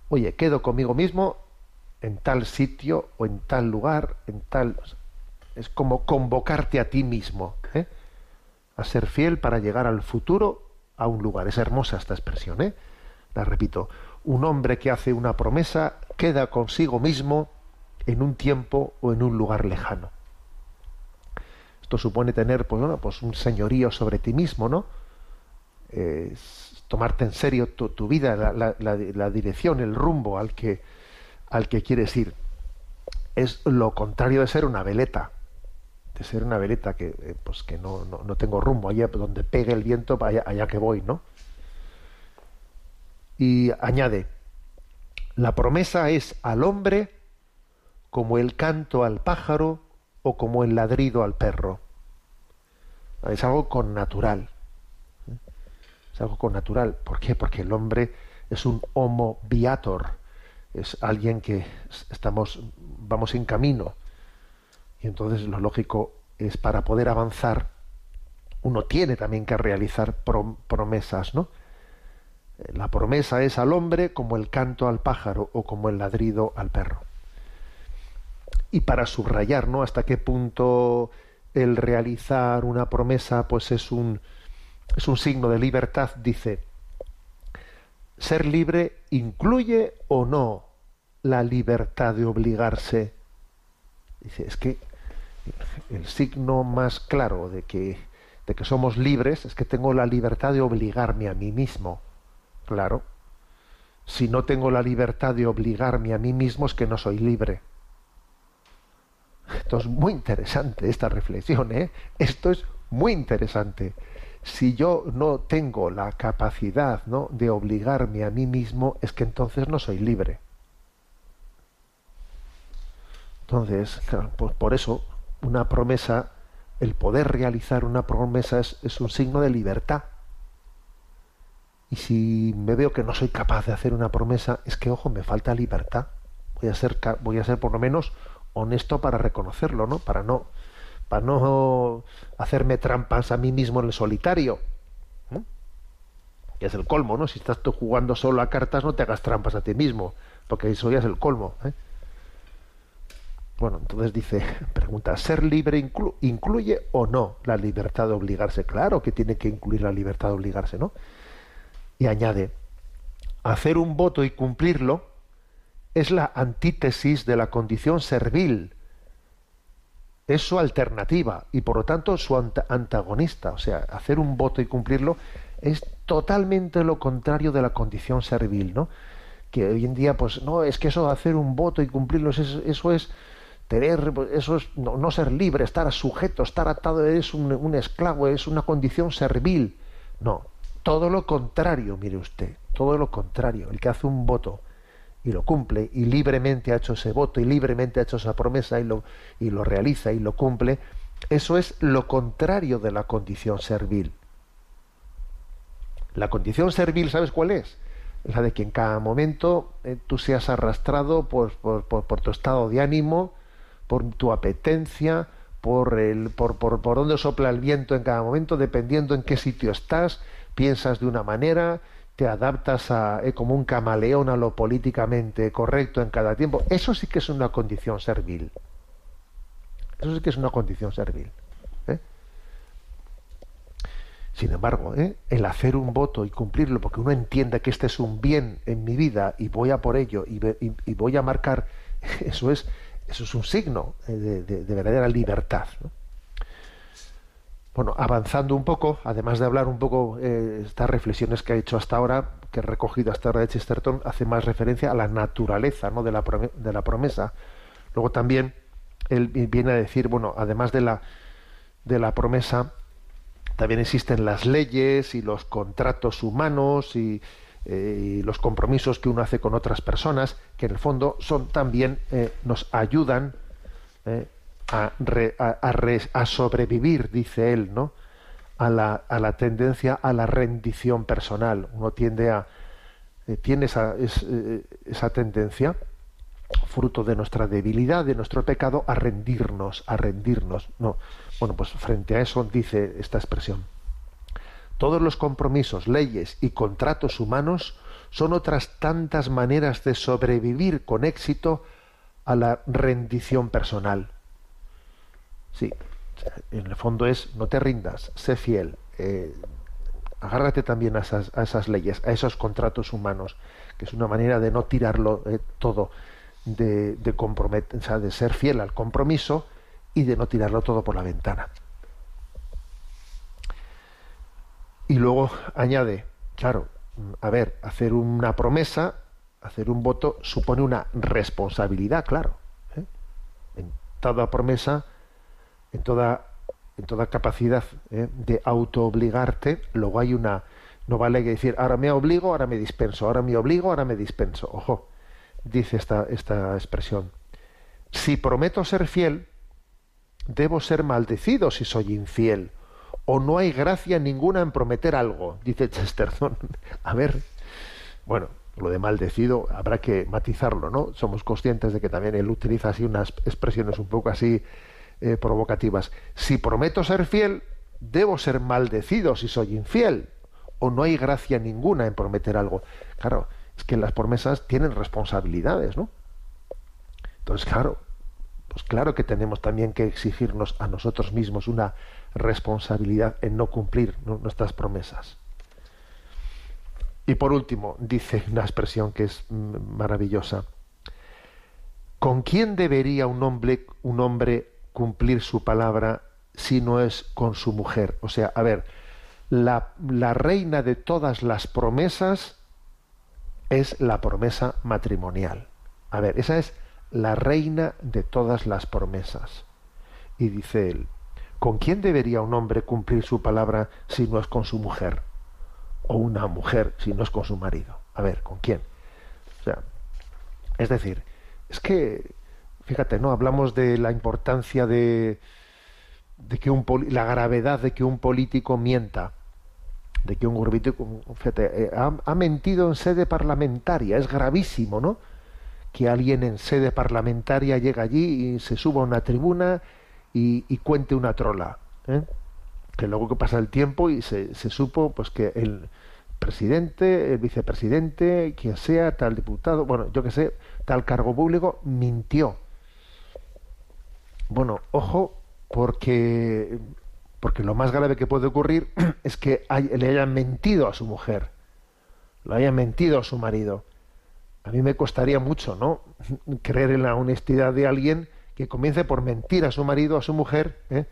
S2: Oye, quedo conmigo mismo en tal sitio o en tal lugar, en tal... Es como convocarte a ti mismo, ¿eh? a ser fiel para llegar al futuro a un lugar. Es hermosa esta expresión, ¿eh? La repito. Un hombre que hace una promesa queda consigo mismo en un tiempo o en un lugar lejano. Esto supone tener, pues, bueno, pues un señorío sobre ti mismo, ¿no? Eh, tomarte en serio tu, vida, la, dirección, el rumbo al que, al que quieres ir. Es lo contrario de ser una veleta, de ser una veleta que, eh, pues que no, no, tengo rumbo, allá donde pegue el viento, allá, allá que voy, ¿no? Y añade, la promesa es al hombre como el canto al pájaro o como el ladrido al perro. Es algo con natural es algo con natural. ¿Por qué? Porque el hombre es un homo viator, es alguien que estamos, vamos en camino. Y entonces lo lógico es para poder avanzar, uno tiene también que realizar promesas, ¿no? La promesa es al hombre como el canto al pájaro o como el ladrido al perro. Y para subrayar, ¿no? Hasta qué punto el realizar una promesa, pues es un, es un signo de libertad, dice, ser libre incluye o no la libertad de obligarse. Dice, es que el signo más claro de que, de que somos libres es que tengo la libertad de obligarme a mí mismo. Claro. Si no tengo la libertad de obligarme a mí mismo es que no soy libre. Esto es muy interesante, esta reflexión, ¿eh? Esto es muy interesante si yo no tengo la capacidad ¿no? de obligarme a mí mismo, es que entonces no soy libre. Entonces, claro, pues por eso una promesa, el poder realizar una promesa es, es, un signo de libertad. Y si me veo que no soy capaz de hacer una promesa, es que, ojo, me falta libertad. Voy a ser, voy a ser por lo menos honesto para reconocerlo, ¿no? Para no para no hacerme trampas a mí mismo en el solitario. que es el colmo, ¿no? Si estás tú jugando solo a cartas, no te hagas trampas a ti mismo, porque eso ya es el colmo. ¿eh? Bueno, entonces dice, pregunta, ¿ser libre incluye o no la libertad de obligarse? Claro que tiene que incluir la libertad de obligarse, ¿no? Y añade, hacer un voto y cumplirlo es la antítesis de la condición servil. Es su alternativa y por lo tanto su antagonista. O sea, hacer un voto y cumplirlo es totalmente lo contrario de la condición servil, ¿no? Que hoy en día, pues no, es que eso de hacer un voto y cumplirlo, eso, eso es tener, eso es no, ser libre, estar sujeto, estar atado, es un esclavo, es una condición servil. No, todo lo contrario, mire usted, todo lo contrario. El que hace un voto y lo cumple y libremente ha hecho ese voto y libremente ha hecho esa promesa y lo, y lo realiza y lo cumple, eso es lo contrario de la condición servil. La condición servil, ¿sabes cuál es? La de que en cada momento eh, tú seas arrastrado por, por, por, tu estado de ánimo, por tu apetencia, por, el, por, por, por dónde sopla el viento en cada momento, dependiendo en qué sitio estás, piensas de una manera, te adaptas a, eh, como un camaleón a lo políticamente correcto en cada tiempo. Eso sí que es una condición servil. Eso sí que es una condición servil. ¿eh? Sin embargo, ¿eh? el hacer un voto y cumplirlo, porque uno entienda que este es un bien en mi vida y voy a por ello y, voy a marcar, eso es, eso es un signo de, de verdadera libertad. Bueno, avanzando un poco, además de hablar un poco eh, estas reflexiones que ha hecho hasta ahora, que he recogido hasta ahora de Chesterton, hace más referencia a la naturaleza ¿no? de, la promesa. Luego también él viene a decir, bueno, además de la, de la promesa, también existen las leyes y los contratos humanos y, eh, los compromisos que uno hace con otras personas, que en el fondo son también, eh, nos ayudan a, a, sobrevivir, dice él, ¿no? A la, a la, tendencia a la rendición personal. Uno tiende a. Eh, tiene esa, eh, esa tendencia, fruto de nuestra debilidad, de nuestro pecado, a rendirnos, a rendirnos. No. Bueno, pues frente a eso dice esta expresión. Todos los compromisos, leyes y contratos humanos son otras tantas maneras de sobrevivir con éxito a la rendición personal. Sí, en el fondo es no te rindas, sé fiel, eh, agárrate también a esas, leyes, a esos contratos humanos, que es una manera de no tirarlo eh, todo, de, de, comprometer, de ser fiel al compromiso y de no tirarlo todo por la ventana. Y luego añade, claro, a ver, hacer una promesa, hacer un voto supone una responsabilidad, claro. ¿eh? En toda promesa en toda, en toda capacidad ¿eh? de autoobligarte, luego hay una, no vale que decir, ahora me obligo, ahora me dispenso, ahora me obligo, ahora me dispenso. Ojo, dice esta, esta expresión. Si prometo ser fiel, debo ser maldecido si soy infiel. O no hay gracia ninguna en prometer algo, dice Chesterton. A ver, bueno, lo de maldecido habrá que matizarlo, ¿no? Somos conscientes de que también él utiliza así unas expresiones un poco así eh, provocativas. Si prometo ser fiel, debo ser maldecido si soy infiel. O no hay gracia ninguna en prometer algo. Claro, es que las promesas tienen responsabilidades, ¿no? Entonces, claro, pues claro que tenemos también que exigirnos a nosotros mismos una responsabilidad en no cumplir nuestras promesas. Y por último, dice una expresión que es mm, maravillosa. ¿Con quién debería un hombre, un hombre cumplir su palabra si no es con su mujer. O sea, a ver, la, la reina de todas las promesas es la promesa matrimonial. A ver, esa es la reina de todas las promesas. Y dice él, ¿con quién debería un hombre cumplir su palabra si no es con su mujer? O una mujer si no es con su marido. A ver, ¿con quién? O sea, es decir, es que Fíjate, ¿no? Hablamos de la importancia de, de que un la gravedad de que un político mienta, de que un político, fíjate, eh, ha, mentido en sede parlamentaria, es gravísimo, ¿no? Que alguien en sede parlamentaria llega allí y se suba a una tribuna y, cuente una trola, ¿eh? que luego que pasa el tiempo y se, se supo pues que el presidente, el vicepresidente, quien sea, tal diputado, bueno, yo que sé, tal cargo público, mintió. Bueno, ojo, porque, porque lo más grave que puede ocurrir es que le hayan mentido a su mujer, le hayan mentido a su marido. A mí me costaría mucho, ¿no? Creer en la honestidad de alguien que comience por mentir a su marido, a su mujer, ¿eh?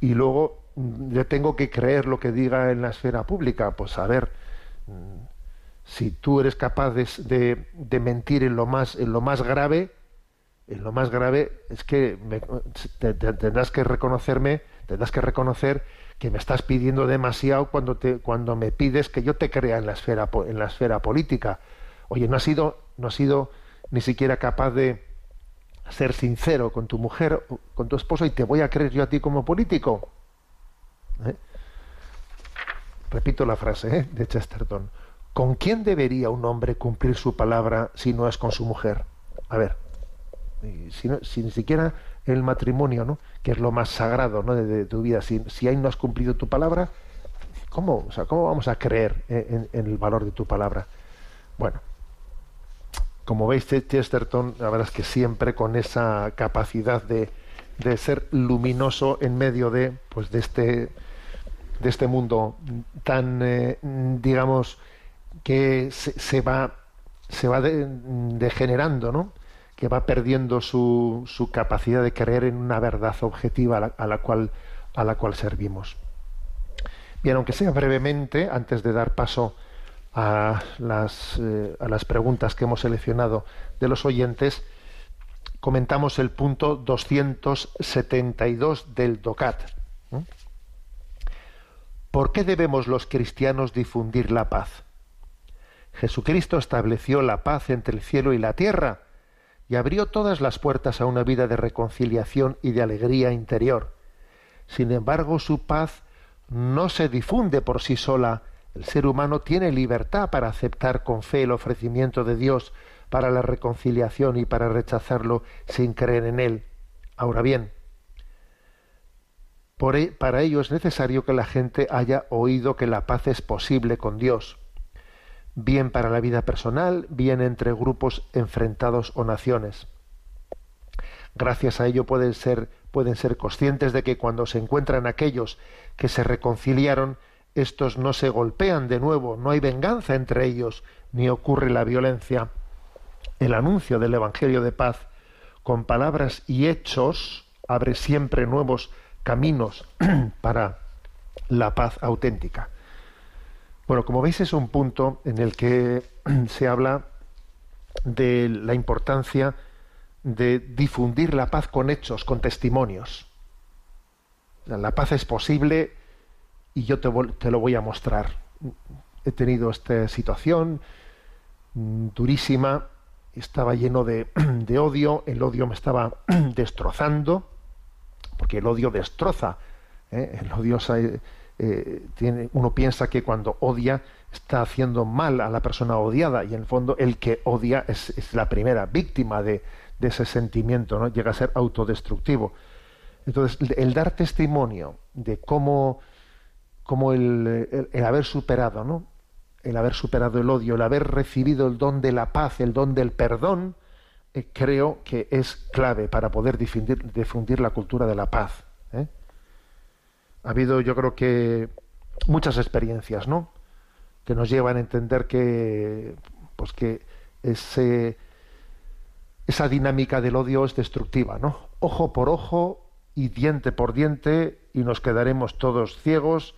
S2: y luego mm, le tengo que creer lo que diga en la esfera pública. Pues a ver, mm, si tú eres capaz de, de, mentir en lo más en lo más grave, lo más grave es que tendrás que reconocerme, tendrás que reconocer que me estás pidiendo demasiado cuando te cuando me pides que yo te crea en la esfera en la esfera política. Oye, no has sido no has sido ni siquiera capaz de ser sincero con tu mujer, con tu esposo y te voy a creer yo a ti como político. ¿Eh? Repito la frase ¿eh? de Chesterton. ¿Con quién debería un hombre cumplir su palabra si no es con su mujer? A ver, si, ni siquiera el matrimonio, ¿no? que es lo más sagrado ¿no? de, tu vida, si, si, ahí no has cumplido tu palabra, ¿cómo, o sea, ¿cómo vamos a creer en, el valor de tu palabra? Bueno, como veis, Chesterton, la verdad es que siempre con esa capacidad de, de ser luminoso en medio de, pues, de este, de este mundo tan, eh, digamos, que se, va, se va degenerando, ¿no? Que va perdiendo su, su, capacidad de creer en una verdad objetiva a la, cual, a la cual servimos. Bien, aunque sea brevemente, antes de dar paso a las, eh, a las preguntas que hemos seleccionado de los oyentes, comentamos el punto 272 del DOCAT. ¿Por qué debemos los cristianos difundir la paz? Jesucristo estableció la paz entre el cielo y la tierra y abrió todas las puertas a una vida de reconciliación y de alegría interior. Sin embargo, su paz no se difunde por sí sola. El ser humano tiene libertad para aceptar con fe el ofrecimiento de Dios para la reconciliación y para rechazarlo sin creer en él. Ahora bien, e, para ello es necesario que la gente haya oído que la paz es posible con Dios bien para la vida personal, bien entre grupos enfrentados o naciones. Gracias a ello pueden ser, pueden ser conscientes de que cuando se encuentran aquellos que se reconciliaron, estos no se golpean de nuevo, no hay venganza entre ellos, ni ocurre la violencia. El anuncio del Evangelio de paz, con palabras y hechos, abre siempre nuevos caminos para la paz auténtica. Bueno, como veis es un punto en el que se habla de la importancia de difundir la paz con hechos, con testimonios. La paz es posible y yo te, lo voy a mostrar. He tenido esta situación mm, durísima, estaba lleno de, odio, el odio me estaba destrozando, porque el odio destroza, ¿eh? el odio eh, tiene, uno piensa que cuando odia está haciendo mal a la persona odiada y en el fondo el que odia es, la primera víctima de, ese sentimiento, ¿no? llega a ser autodestructivo. Entonces, el, dar testimonio de cómo, cómo el, haber superado, ¿no? el haber superado el odio, el haber recibido el don de la paz, el don del perdón, eh, creo que es clave para poder difundir, difundir la cultura de la paz. Ha habido yo creo que muchas experiencias, ¿no? Que nos llevan a entender que, pues que ese, esa dinámica del odio es destructiva, ¿no? Ojo por ojo y diente por diente y nos quedaremos todos ciegos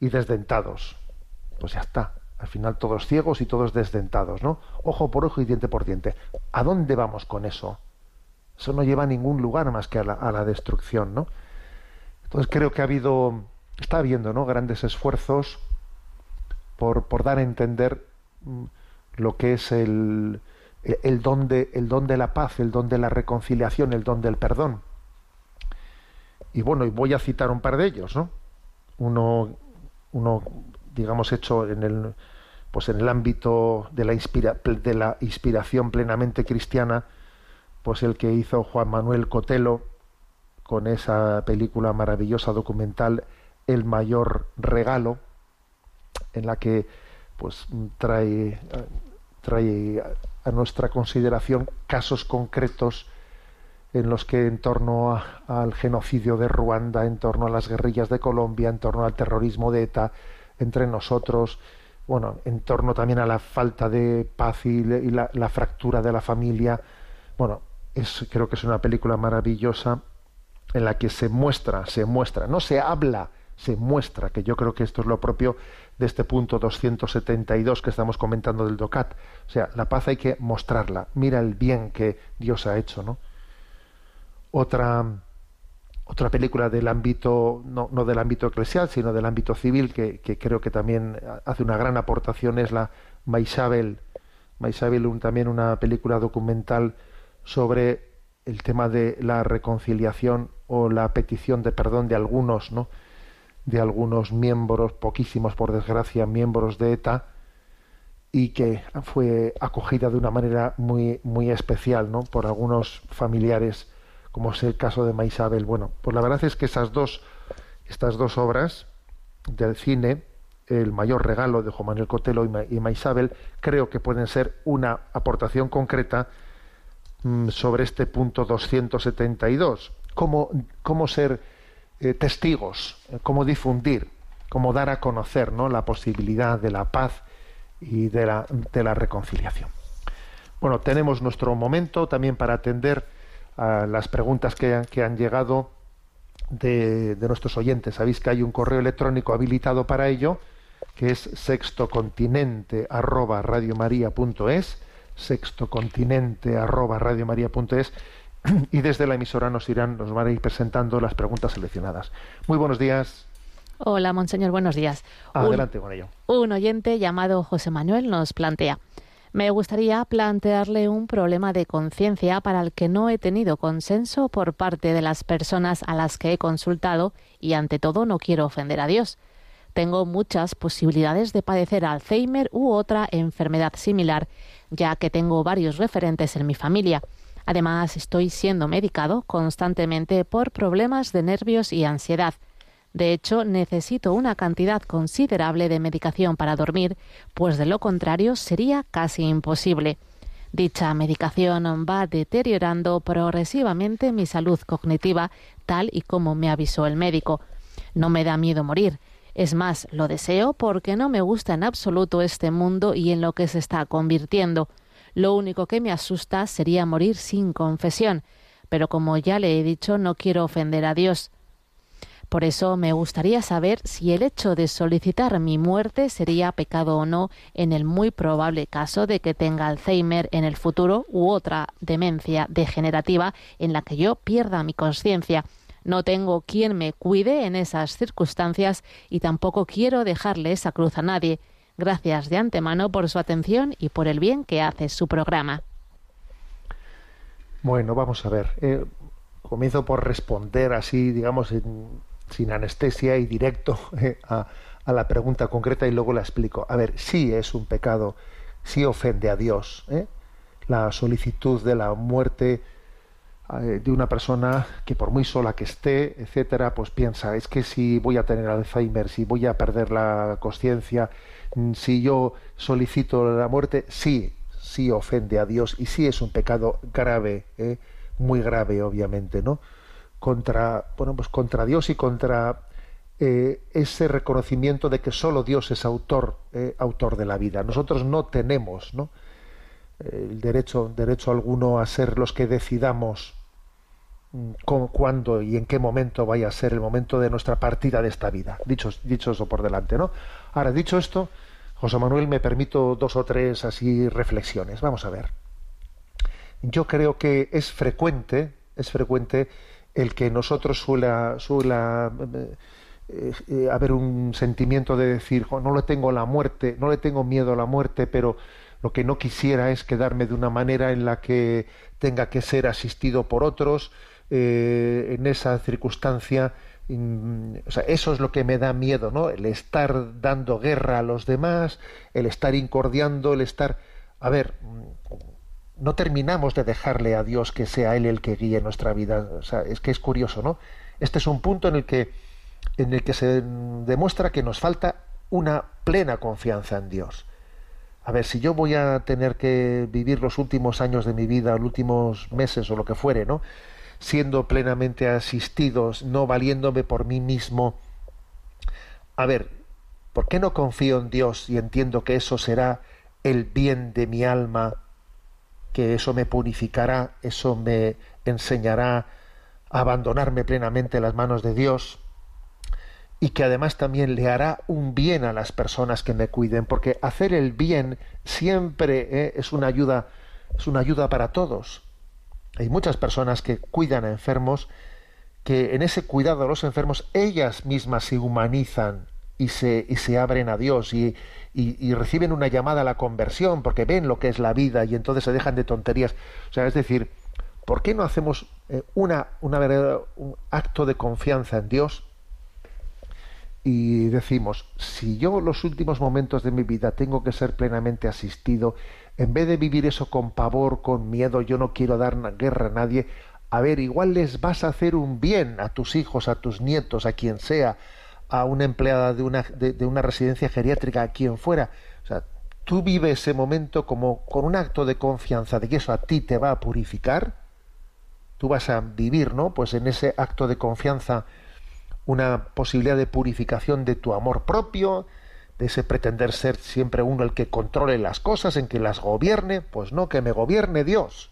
S2: y desdentados. Pues ya está. Al final todos ciegos y todos desdentados, ¿no? Ojo por ojo y diente por diente. ¿A dónde vamos con eso? Eso no lleva a ningún lugar más que a la destrucción, ¿no? Entonces creo que ha habido, está habiendo ¿no? grandes esfuerzos por, por dar a entender mm, lo que es el, el, don de, el don de la paz, el don de la reconciliación, el don del perdón. Y bueno, y voy a citar un par de ellos, ¿no? Uno, uno digamos, hecho en el, pues en el ámbito de la, inspira, de la inspiración plenamente cristiana, pues el que hizo Juan Manuel Cotelo, con esa película maravillosa documental El mayor regalo, en la que pues trae, trae a nuestra consideración casos concretos en los que en torno al genocidio de Ruanda, en torno a las guerrillas de Colombia, en torno al terrorismo de ETA, entre nosotros, bueno, en torno también a la falta de paz y, la, la, fractura de la familia. Bueno, es, creo que es una película maravillosa en la que se muestra, se muestra, no se habla, se muestra, que yo creo que esto es lo propio de este punto 272 que estamos comentando del DOCAT. O sea, la paz hay que mostrarla. Mira el bien que Dios ha hecho, ¿no? Otra, otra película del ámbito, no, no del ámbito eclesial, sino del ámbito civil, que, que, creo que también hace una gran aportación, es la Maisabel. Maisabel, un, también una película documental sobre el tema de la reconciliación o la petición de perdón de algunos, ¿no? de algunos miembros, poquísimos por desgracia, miembros de ETA, y que fue acogida de una manera muy, muy especial ¿no? por algunos familiares, como es el caso de Maisabel. Bueno, pues la verdad es que esas dos, estas dos obras del cine, El mayor regalo de Juan Manuel Cotelo y Maisabel, creo que pueden ser una aportación concreta mm, sobre este punto 272. Cómo, cómo ser eh, testigos, eh, cómo difundir, cómo dar a conocer ¿no? la posibilidad de la paz y de la, de la reconciliación. Bueno, tenemos nuestro momento también para atender a las preguntas que, han, que han llegado de, de, nuestros oyentes. Sabéis que hay un correo electrónico habilitado para ello, que es sextocontinente arroba sextocontinente arroba y desde la emisora nos irán, nos van a ir presentando las preguntas seleccionadas. Muy buenos días.
S4: Hola, monseñor, buenos días.
S2: Adelante con ello.
S4: Un oyente llamado José Manuel nos plantea. Me gustaría plantearle un problema de conciencia para el que no he tenido consenso por parte de las personas a las que he consultado y ante todo no quiero ofender a Dios. Tengo muchas posibilidades de padecer Alzheimer u otra enfermedad similar, ya que tengo varios referentes en mi familia. Además, estoy siendo medicado constantemente por problemas de nervios y ansiedad. De hecho, necesito una cantidad considerable de medicación para dormir, pues de lo contrario sería casi imposible. Dicha medicación va deteriorando progresivamente mi salud cognitiva, tal y como me avisó el médico. No me da miedo morir. Es más, lo deseo porque no me gusta en absoluto este mundo y en lo que se está convirtiendo. Lo único que me asusta sería morir sin confesión, pero como ya le he dicho, no quiero ofender a Dios. Por eso me gustaría saber si el hecho de solicitar mi muerte sería pecado o no en el muy probable caso de que tenga Alzheimer en el futuro u otra demencia degenerativa en la que yo pierda mi conciencia. No tengo quien me cuide en esas circunstancias y tampoco quiero dejarle esa cruz a nadie. Gracias de antemano por su atención y por el bien que hace su programa.
S2: Bueno, vamos a ver. Eh, comienzo por responder así, digamos, sin anestesia y directo eh, a, la pregunta concreta y luego la explico. A ver, sí es un pecado, sí ofende a Dios. ¿eh? La solicitud de la muerte de una persona que por muy sola que esté, etcétera, pues piensa, es que si voy a tener Alzheimer, si voy a perder la conciencia, si yo solicito la muerte, sí, sí ofende a Dios y sí es un pecado grave, ¿eh? muy grave, obviamente, ¿no? Contra, bueno, pues contra Dios y contra eh, ese reconocimiento de que solo Dios es autor, eh, autor de la vida. Nosotros no tenemos, ¿no? el derecho, derecho alguno a ser los que decidamos mm, cuándo y en qué momento vaya a ser el momento de nuestra partida de esta vida. Dicho, dicho eso por delante, ¿no? Ahora, dicho esto, José Manuel, me permito dos o tres así reflexiones. Vamos a ver. Yo creo que es frecuente, es frecuente el que nosotros suela, suela eh, eh, haber un sentimiento de decir, no le tengo la muerte, no le tengo miedo a la muerte, pero lo que no quisiera es quedarme de una manera en la que tenga que ser asistido por otros, eh, en esa circunstancia o sea, eso es lo que me da miedo, ¿no? El estar dando guerra a los demás, el estar incordiando, el estar... A ver, no terminamos de dejarle a Dios que sea Él el que guíe nuestra vida. O sea, es que es curioso, ¿no? Este es un punto en el que, en el que se demuestra que nos falta una plena confianza en Dios. A ver, si yo voy a tener que vivir los últimos años de mi vida, los últimos meses o lo que fuere, ¿no? Siendo plenamente asistidos, no valiéndome por mí mismo. A ver, ¿por qué no confío en Dios y entiendo que eso será el bien de mi alma, que eso me purificará, eso me enseñará a abandonarme plenamente en las manos de Dios? y que además también le hará un bien a las personas que me cuiden, porque hacer el bien siempre eh, es una ayuda, es una ayuda para todos. Hay muchas personas que cuidan a enfermos, que en ese cuidado a los enfermos ellas mismas se humanizan y se, y se abren a Dios y, y, reciben una llamada a la conversión porque ven lo que es la vida y entonces se dejan de tonterías. O sea, es decir, ¿por qué no hacemos eh, una, una un acto de confianza en Dios? y decimos, si yo los últimos momentos de mi vida tengo que ser plenamente asistido, en vez de vivir eso con pavor, con miedo, yo no quiero dar guerra a nadie, a ver, igual les vas a hacer un bien a tus hijos, a tus nietos, a quien sea, a una empleada de una, de, una residencia geriátrica, a quien fuera. O sea, tú vives ese momento como con un acto de confianza de que eso a ti te va a purificar. Tú vas a vivir, ¿no? Pues en ese acto de confianza una posibilidad de purificación de tu amor propio, ese pretender ser siempre uno el que controle las cosas, en que las gobierne, pues no, que me gobierne Dios,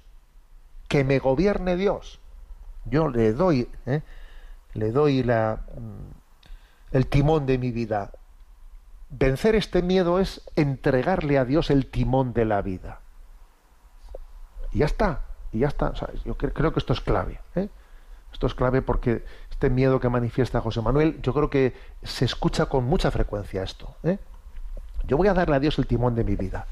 S2: que me gobierne Dios. Yo le doy, ¿eh? le doy la, mm, el timón de mi vida. Vencer este miedo es entregarle a Dios el timón de la vida. Y ya está, y ya está. yo creo que esto es clave. ¿eh? Esto es clave porque este miedo que manifiesta José Manuel, yo creo que se escucha con mucha frecuencia esto. ¿eh? Yo voy a darle a Dios el timón de mi vida.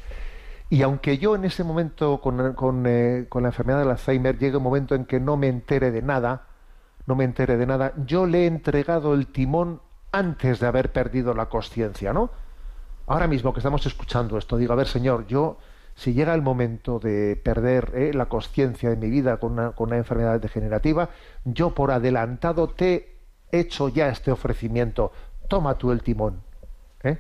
S2: Y aunque yo en ese momento, eh, con, la enfermedad del Alzheimer, llegue un momento en que no me entere de nada, no me entere de nada, yo le he entregado el timón antes de haber perdido la conciencia, ¿no? Ahora mismo que estamos escuchando esto, digo, a ver, Señor, yo si llega el momento de perder eh, la conciencia de mi vida con una, enfermedad degenerativa, yo por adelantado te he hecho ya este ofrecimiento, toma tú el timón. ¿eh?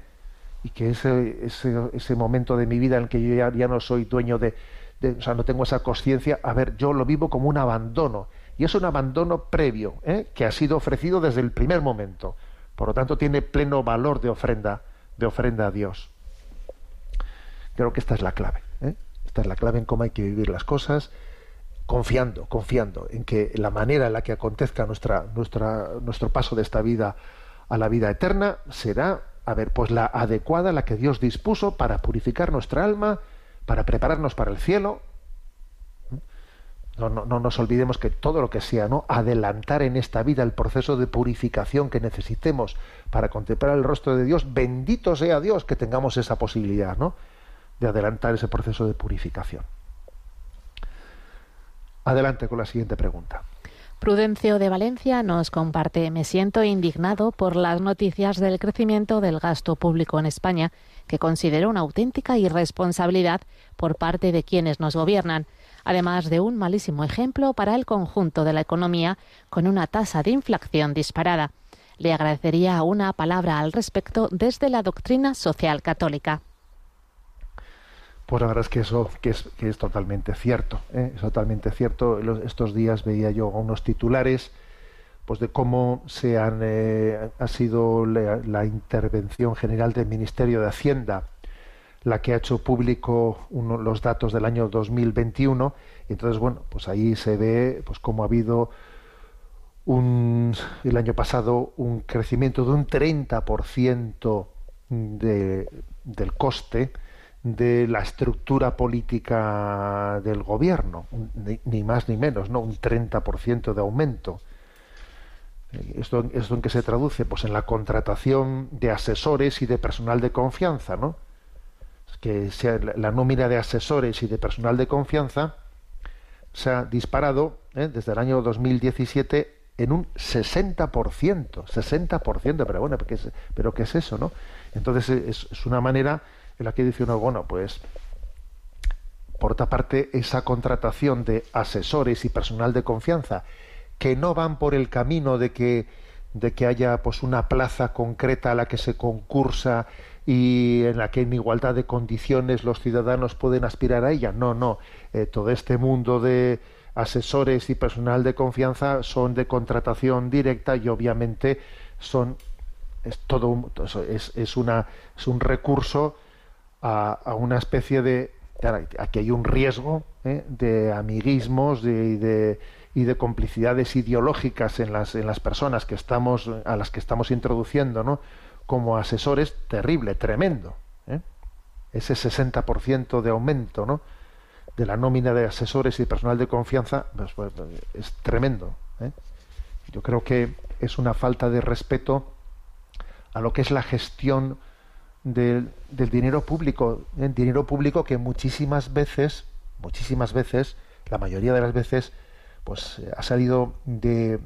S2: Y que ese, ese, momento de mi vida en que yo ya, no soy dueño de, o sea, no tengo esa conciencia, a ver, yo lo vivo como un abandono. Y es un abandono previo, ¿eh? que ha sido ofrecido desde el primer momento. Por lo tanto, tiene pleno valor de ofrenda, de ofrenda a Dios. Creo que esta es la clave. Esta es la clave en cómo hay que vivir las cosas, confiando, confiando en que la manera en la que acontezca nuestra, nuestra, nuestro paso de esta vida a la vida eterna será, a ver, pues la adecuada, la que Dios dispuso para purificar nuestra alma, para prepararnos para el cielo. No, no, no, nos olvidemos que todo lo que sea, ¿no? Adelantar en esta vida el proceso de purificación que necesitemos para contemplar el rostro de Dios, bendito sea Dios que tengamos esa posibilidad, ¿no? De adelantar ese proceso de purificación. Adelante con la siguiente pregunta.
S4: Prudencio de Valencia nos comparte, me siento indignado por las noticias del crecimiento del gasto público en España, que considero una auténtica irresponsabilidad por parte de quienes nos gobiernan, además de un malísimo ejemplo para el conjunto de la economía, con una tasa de inflación disparada. Le agradecería una palabra al respecto desde la doctrina social católica.
S2: Pues la verdad es que eso que es, que es totalmente cierto, ¿eh? es totalmente cierto. Estos días veía yo unos titulares pues de cómo se han, eh, ha sido la, intervención general del Ministerio de Hacienda la que ha hecho público los datos del año 2021 y entonces bueno pues ahí se ve pues cómo ha habido un, el año pasado un crecimiento de un 30% de, del coste de la estructura política del gobierno, ni, más ni menos, ¿no? Un 30% de aumento. Eh, ¿Esto, ¿Esto en qué se traduce? Pues en la contratación de asesores y de personal de confianza, ¿no? Que sea la nómina de asesores y de personal de confianza se ha disparado ¿eh? desde el año 2017 en un 60%, 60%, pero bueno, ¿qué es, pero ¿qué es eso, no? Entonces es, es una manera en la que dice uno, bueno, pues por otra parte, esa contratación de asesores y personal de confianza que no van por el camino de que de que haya pues una plaza concreta a la que se concursa y en la que en igualdad de condiciones los ciudadanos pueden aspirar a ella. No, no. Eh, todo este mundo de asesores y personal de confianza son de contratación directa y obviamente son es todo un, es, es, una es un recurso a, a una especie de aquí hay un riesgo ¿eh? de amiguismos de, de, y de complicidades ideológicas en las en las personas que estamos a las que estamos introduciendo no como asesores terrible tremendo ¿eh? ese 60% de aumento de la nómina de asesores y personal de confianza pues, pues, es tremendo ¿eh? yo creo que es una falta de respeto a lo que es la gestión del, dinero público, el dinero público que muchísimas veces, muchísimas veces, la mayoría de las veces, pues ha salido de,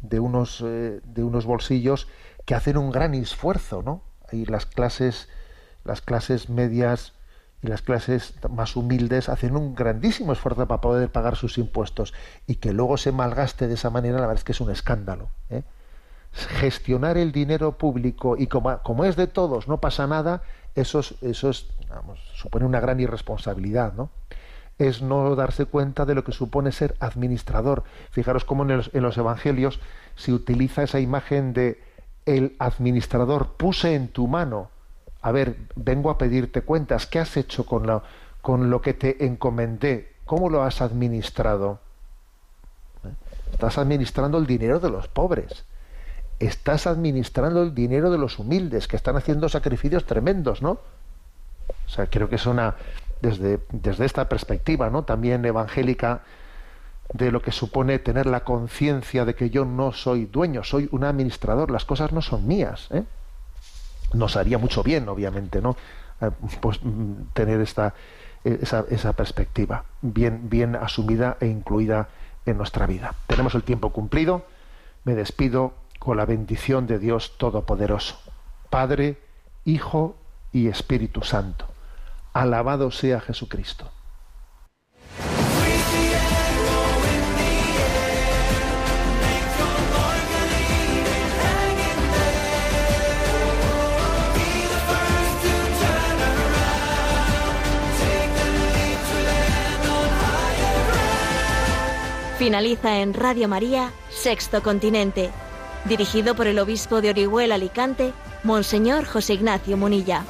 S2: de unos eh, de unos bolsillos que hacen un gran esfuerzo, ¿no? Y las clases las clases medias y las clases más humildes hacen un grandísimo esfuerzo para poder pagar sus impuestos y que luego se malgaste de esa manera, la verdad es que es un escándalo. ¿eh? Gestionar el dinero público y como, como, es de todos, no pasa nada, eso, eso es, supone una gran irresponsabilidad, ¿no? Es no darse cuenta de lo que supone ser administrador. Fijaros cómo en los, en los evangelios se utiliza esa imagen de el administrador puse en tu mano. A ver, vengo a pedirte cuentas. ¿Qué has hecho con lo, con lo que te encomendé? ¿Cómo lo has administrado? ¿Eh? Estás administrando el dinero de los pobres estás administrando el dinero de los humildes que están haciendo sacrificios tremendos, ¿no? O sea, creo que es una desde, desde esta perspectiva, ¿no? También evangélica de lo que supone tener la conciencia de que yo no soy dueño, soy un administrador, las cosas no son mías, ¿eh? Nos haría mucho bien, obviamente, ¿no? Eh, pues mm, tener esta esa, esa perspectiva bien bien asumida e incluida en nuestra vida. Tenemos el tiempo cumplido. Me despido con la bendición de Dios Todopoderoso, Padre, Hijo y Espíritu Santo. Alabado sea Jesucristo.
S1: Finaliza en Radio María, Sexto Continente dirigido por el obispo de Orihuela Alicante, Monseñor José Ignacio Munilla.